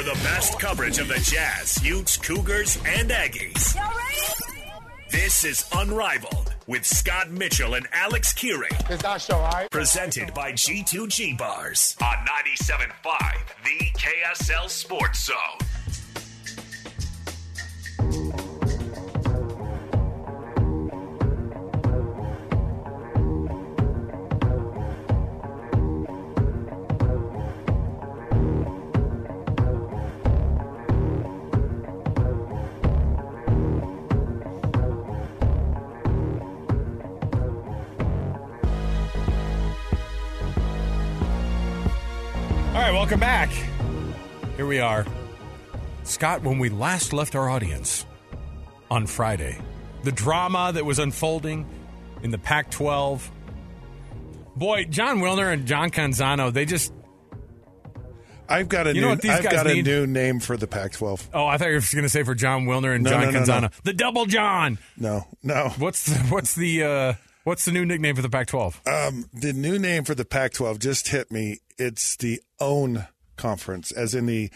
For the best coverage of the Jazz, Utes, Cougars, and Aggies. This is Unrivaled with Scott Mitchell and Alex Kirry. Is that show right? Presented by G2G Bars on 97.5, the KSL Sports Zone. Welcome back. Here we are. Scott, when we last left our audience on Friday, the drama that was unfolding in the Pac 12. Boy, Jon Wilner and John Canzano, they just. I've got a You new know what these I've guys got need? a new name for the Pac-12. Oh, I thought you were going to say for Jon Wilner and No, John no, no, Canzano. no. The double John. No, no. What's the, what's the uh, what's the new nickname for the Pac 12? Um, the new name for the Pac-12 just hit me. It's the OWN conference, as in the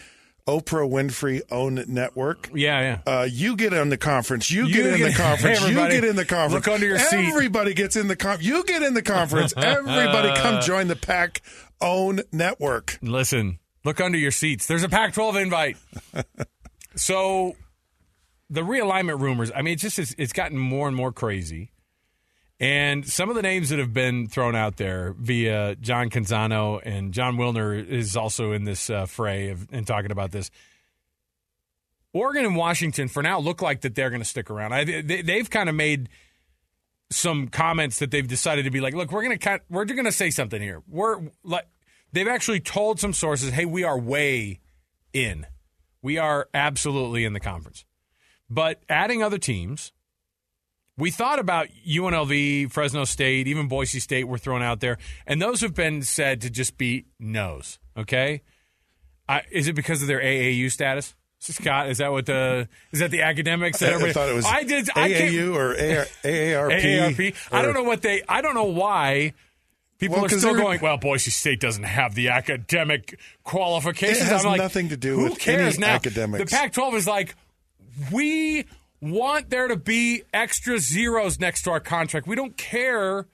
Oprah Winfrey OWN network. Yeah, yeah. Uh, you get in the conference. You, You get in get- the conference. you everybody get in the conference. look under your seat. Everybody gets in the con. You get in the conference. Everybody come join the Pac OWN network. Listen, look under your seats. There's a Pac 12 invite. so the realignment rumors, I mean, it's just, it's, it's gotten more and more crazy. And some of the names that have been thrown out there via John Canzano and Jon Wilner is also in this uh, fray of, and talking about this. Oregon and Washington, for now, look like that they're going to stick around. I, they, they've kind of made some comments that they've decided to be like, look, we're going to we're going to say something here. We're like, they've actually told some sources, hey, we are way in. We are absolutely in the conference. But adding other teams, we thought about UNLV, Fresno State, even Boise State were thrown out there, and those have been said to just be no's. Okay, I, is it because of their AAU status? Scott, is that what the is that the academics? That I, I thought it was I did I AAU or AR, AARP. AARP. I don't know what they. I don't know why people Well, are still going. Well, Boise State doesn't have the academic qualifications. It has I'm like, nothing to do who with cares now? academics. The Pac-12 is like, we want there to be extra zeros next to our contract. We don't care.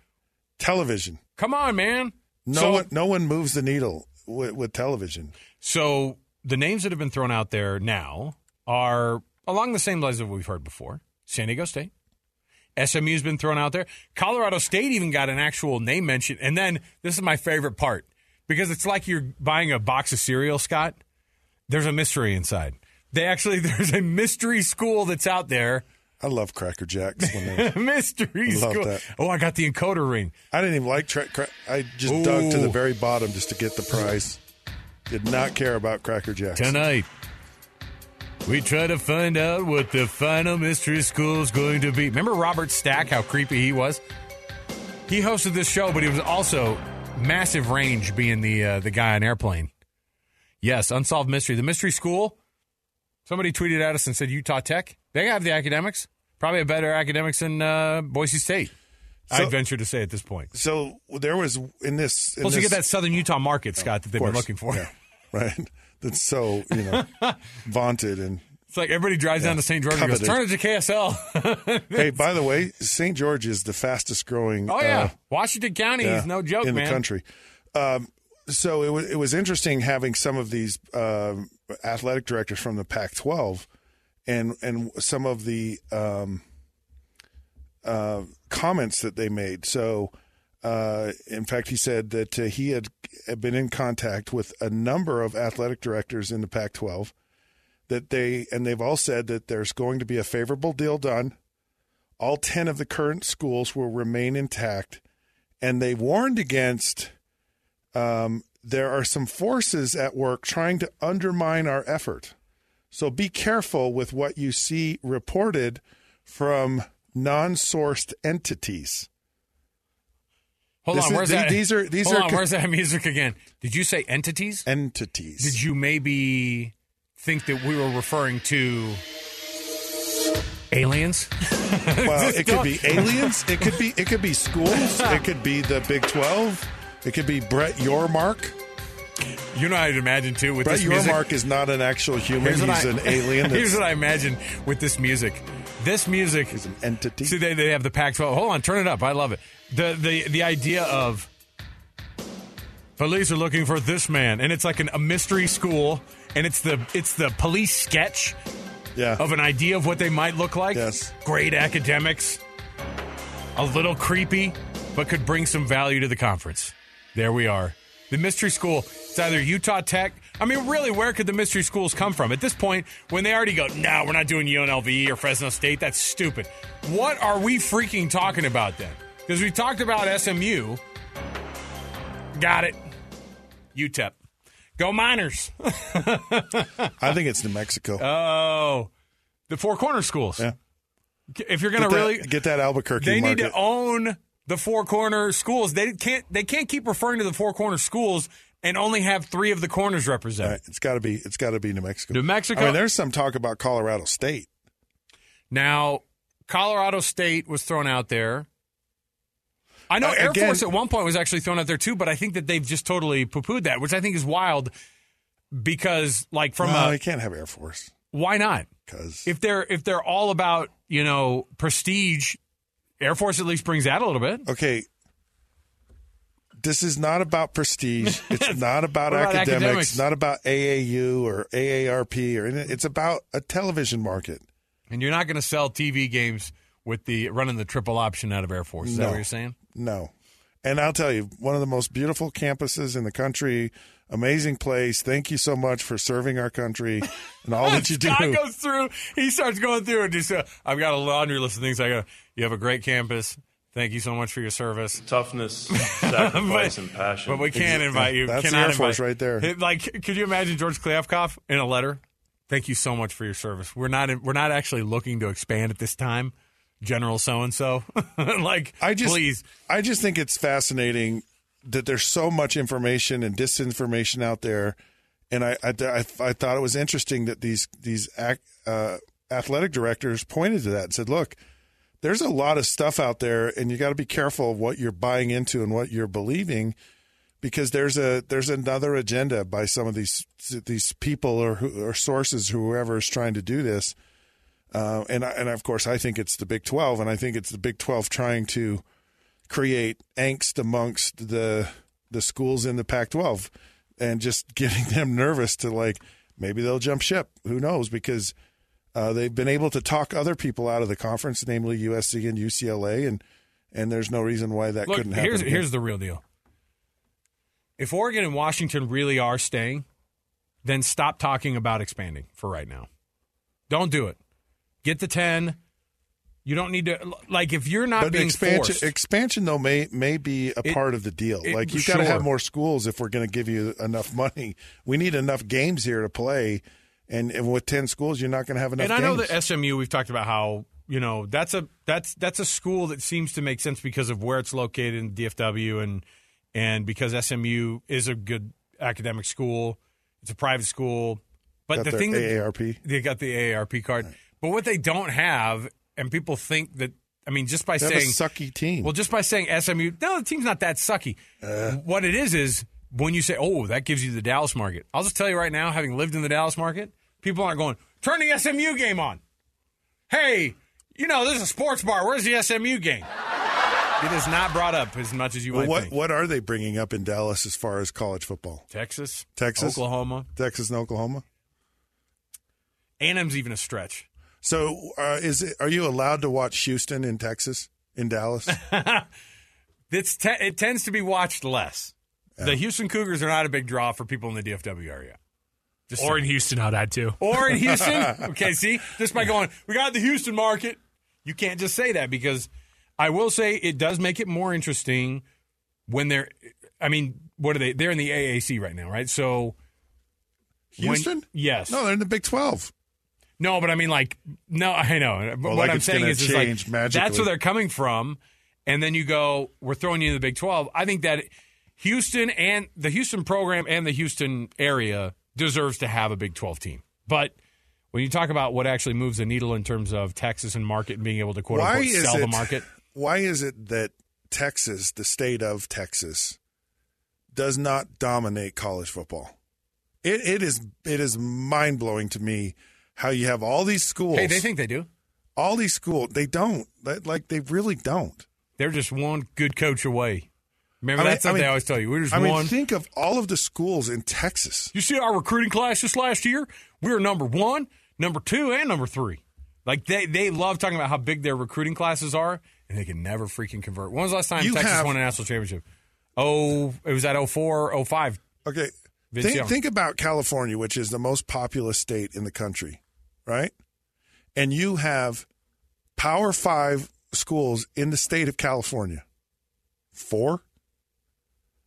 television. Come on, man. No So- one, no one moves the needle with, with television. So the names that have been thrown out there now are along the same lines that we've heard before. San Diego State. SMU's been thrown out there. Colorado State even got an actual name mention. And then this is my favorite part because it's like you're buying a box of cereal, Scott. There's a mystery inside. They actually, there's a mystery school that's out there. I love Cracker Jacks. When mystery school. that. Oh, I got the encoder ring. I didn't even like. Tra- cra- I just dug to the very bottom just to get the prize. Did not care about Cracker Jacks. Tonight, we try to find out what the final mystery school is going to be. Remember Robert Stack, how creepy he was? He hosted this show, but he was also massive range being the uh, the guy on airplane. Yes, unsolved mystery. The mystery school. Somebody tweeted at us and said Utah Tech. They have the academics. Probably a better academics than uh, Boise State. So- I'd venture to say at this point. So there was in this. In Plus, you get that Southern Utah market, Scott, that they've been looking for. yeah, right. That's so you know vaunted and. It's like everybody drives down to St. George and goes, Coveted. turn it to KSL. hey, by the way, St. George is the fastest growing. oh, yeah. uh, Washington County yeah, is no joke, in man. the country. Um, so it was it was interesting having some of these um athletic directors from the Pac-12, and and some of the um, uh, comments that they made. So, uh, in fact, he said that uh, he had been in contact with a number of athletic directors in the Pac-12. That they and they've all said that there's going to be a favorable deal done. All ten of the current schools will remain intact, and they warned against. Um, there are some forces at work trying to undermine our effort. So be careful with what you see reported from non-sourced entities. Hold This on, is- where's the- that? these are- these hold are on, where's that music again? Did you say entities? Entities. Did you maybe think that we were referring to aliens? Well, it could be aliens. It could be it could be schools. It could be the Big Twelve. It could be Brett Yormark. You know, I'd imagine too with Brett this music. Yormark is not an actual human. He's I- an alien. Here's what I imagine with this music. This music is an entity. See, they, they have the Pac-12. Hold on, turn it up. I love it. The the the idea of police are looking for this man, and it's like an, a mystery school, and it's the it's the police sketch yeah. of an idea of what they might look like. Yes. Great academics, a little creepy, but could bring some value to the conference. There we are. The mystery school. It's either Utah Tech. I mean, really, where could the mystery schools come from? At this point, when they already go, no, we're not doing UNLV or Fresno State. That's stupid. What are we freaking talking about then? Because we talked about SMU. Got it. UTEP. Go Miners. I think it's New Mexico. Oh, the Four Corner schools. Yeah. If you're going to really get that Albuquerque they market. need to own the Four Corner schools. They can't. They can't keep referring to the Four Corner schools and only have three of the corners represented. Right. It's got to be. It's got to be New Mexico. New Mexico. I mean, there's some talk about Colorado State. Now, Colorado State was thrown out there. I know Uh, Air again- Force at one point was actually thrown out there too, but I think that they've just totally poo-pooed that, which I think is wild. Because, like, from no, a you can't have Air Force why not? because If they're if they're all about you know prestige, Air Force at least brings that a little bit. okay. This is not about prestige. It's not about about academics. academics? It's not about AAU or AARP or anything. It's about a television market. And you're not going to sell TV games with the running the triple option out of Air Force. Is that what you're saying? No. And I'll tell you, one of the most beautiful campuses in the country, amazing place. Thank you so much for serving our country and all that you do. Scott goes through. He starts going through and just. Uh, I've got a laundry list of things. I got. You have a great campus. Thank you so much for your service. Toughness, sacrifice, and passion. But we can't invite you. That's the Cannot Air Force invite- right there. It- like, could you imagine George Kliavkoff in a letter? Thank you so much for your service. We're not. In, We're not actually looking to expand at this time, General So and So. Like, I just, please. I just think it's fascinating that there's so much information and disinformation out there, and I, I, I, I thought it was interesting that these these uh, athletic directors pointed to that and said, "Look, there's a lot of stuff out there, and you got to be careful of what you're buying into and what you're believing." Because there's a there's another agenda by some of these these people or or sources whoever is trying to do this, uh, and and of course I think it's the Big Twelve, and I think it's the Big Twelve trying to create angst amongst the the schools in the Pac-12 and just getting them nervous to like maybe they'll jump ship. Who knows? Because uh, they've been able to talk other people out of the conference, namely USC and UCLA, and and there's no reason why that Look, couldn't happen. here's here's the real deal. If Oregon and Washington really are staying, then stop talking about expanding for right now. Don't do it. Get the ten. You don't need to like if you're not but being expansion forced. expansion though may may be a It- part of the deal. it- like you've got to have more schools if we're going to give you enough money. We need enough games here to play, and, and with ten schools, you're not going to have enough. and I know games. that SMU. We've talked about how you know that's a that's that's a school that seems to make sense because of where it's located in DFW and and because SMU is a good academic school, it's a private school. But Got the thing that AARP. they got the AARP card. But what they don't have, and people think that, I mean, just by They saying sucky team. well, just by saying SMU, no, the team's not that sucky. Uh. what it is is when you say, "Oh, that gives you the Dallas market." I'll just tell you right now, having lived in the Dallas market, people aren't going, "Turn the SMU game on." Hey, you know, this is a sports bar. Where's the SMU game? it is not brought up as much as you Well, might what think. what are they bringing up in Dallas as far as college football? Texas, Texas, Oklahoma, Texas, and Oklahoma. A&M's even a stretch. So, uh, is it, are you allowed to watch Houston in Texas, in Dallas? It's te- it tends to be watched less. The Houston Cougars are not a big draw for people in the DFW area. Just Or saying. in Houston, I'd add too. Or in Houston. okay, see, just by going, we got the Houston market. You can't just say that because I will say it does make it more interesting when they're. I mean, what are they? They're in the AAC right now, right? So when- Houston? yes. No, they're in the Big Twelve. No, but I mean, like, no, I know. But Well, what like I'm saying is, is like, that's where they're coming from. And then you go, we're throwing you in the Big 12. I think that Houston and the Houston program and the Houston area deserves to have a Big 12 team. But when you talk about what actually moves the needle in terms of Texas and market and being able to quote Why unquote sell it? the market, Why is it that Texas, the state of Texas, does not dominate college football? It it is it is mind blowing to me how you have all these schools. hey, they think they do. all these schools they don't Like- they really don't. They're just one good coach away. Remember, I mean- that's what I mean- they always tell you. We're just I mean, one. think of all of the schools in Texas. You see our recruiting class this last year? We were number one, number two, and number three. Like they they love talking about how big their recruiting classes are, and they can never freaking convert. When was the last time You Texas have- won a national championship? Oh, it was at 04, 05. Okay, think, think about California, which is the most populous state in the country, right? And you have Power Five schools in the state of California. Four.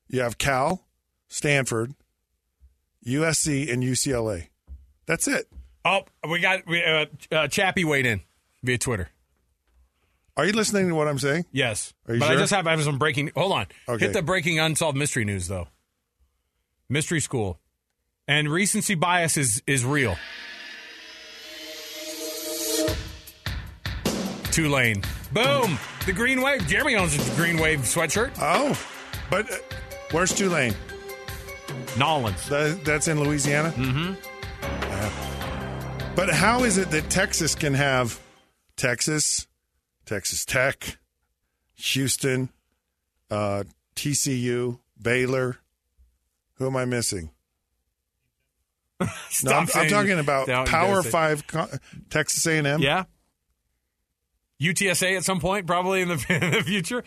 You have Cal, Stanford, USC, and UCLA. That's it. Oh, we got we, uh, uh, Chappie weighed in via Twitter. Are you listening to what I'm saying? Yes, Are you but I just have I have some breaking. Hold on, Okay. hit the breaking unsolved mystery news though. Mystery school, and recency bias is is real. Tulane, boom, the green wave. Jeremy owns a green wave sweatshirt. Oh, but uh, where's Tulane? Nolans. That, that's in Louisiana? Mm-hmm. but how is it that Texas can have Texas, Texas Tech, Houston, uh, TCU, Baylor? Who am I missing? no, I'm, I'm talking about Power Five, Texas A&M. Yeah. UTSA at some point, probably in the, in the future.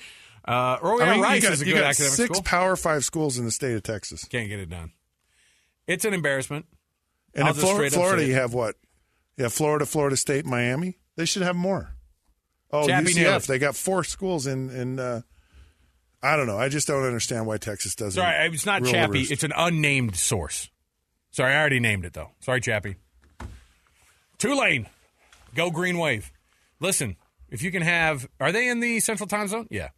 Uh, or I mean, Rice you got, is a good academic six school. Power Five schools in the state of Texas, Can't get it done. It's an embarrassment. and in just Flor- Florida, you have what? Yeah, Florida, Florida State, Miami. They should have more. Oh, Chappie UCF. They got four schools in in. Uh, I don't know. I just don't understand why Texas doesn't. Sorry, it's not Chappie. It's an unnamed source. Sorry, I already named it though. Sorry, Chappie. Tulane, go Green Wave. Listen, if you can have, are they in the Central Time Zone? Yeah.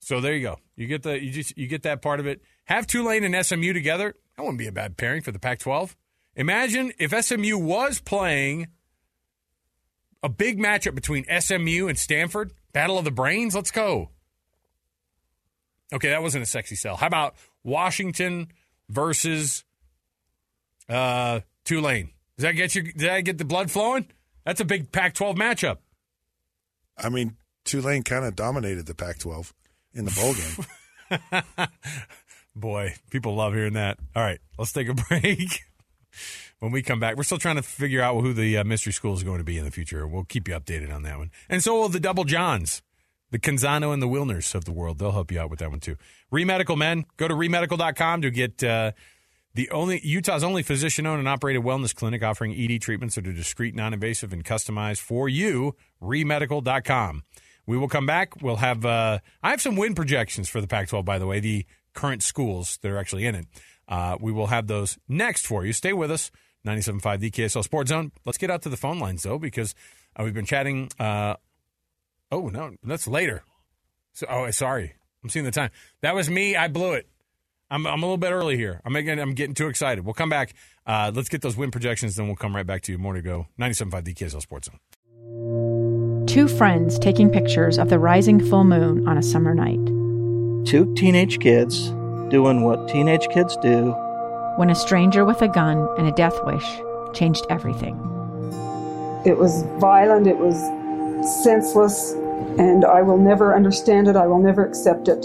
So there you go. You get the you just you get that part of it. Have Tulane and SMU together. That wouldn't be a bad pairing for the Pac-12. Imagine if SMU was playing a big matchup between SMU and Stanford, Battle of the Brains. Let's go. Okay, that wasn't a sexy sell. How about Washington versus uh, Tulane? Does that get you? Did that get the blood flowing? That's a big Pac-12 matchup. I mean, Tulane kind of dominated the Pac-12 in the bowl game. Boy, people love hearing that. All right, let's take a break. when we come back, we're still trying to figure out who the uh, mystery school is going to be in the future. We'll keep you updated on that one. And so will the Double Johns, the Canzano and the Wilners of the world. They'll help you out with that one too. Remedical Men, go to remedical.com to get uh, the only Utah's only physician-owned and operated wellness clinic offering ED treatments that are discreet, non-invasive, and customized for you. Remedical.com. We will come back. We'll have uh, I have some win projections for the Pac-12, by the way, the current schools that are actually in it. Uh, we will have those next for you. Stay with us. 97.5 the KSL Sports Zone. Let's get out to the phone lines though, because uh, we've been chatting. Uh, oh no, that's later. So, oh, sorry, I'm seeing the time. That was me. I blew it. I'm, I'm a little bit early here. I'm making, I'm getting too excited. We'll come back. Uh, let's get those win projections, then we'll come right back to you. More to go. 97.5 the KSL Sports Zone. Two friends taking pictures of the rising full moon on a summer night. Two teenage kids doing what teenage kids do. When a stranger with a gun and a death wish changed everything. It was violent, it was senseless, and I will never understand it. I will never accept it.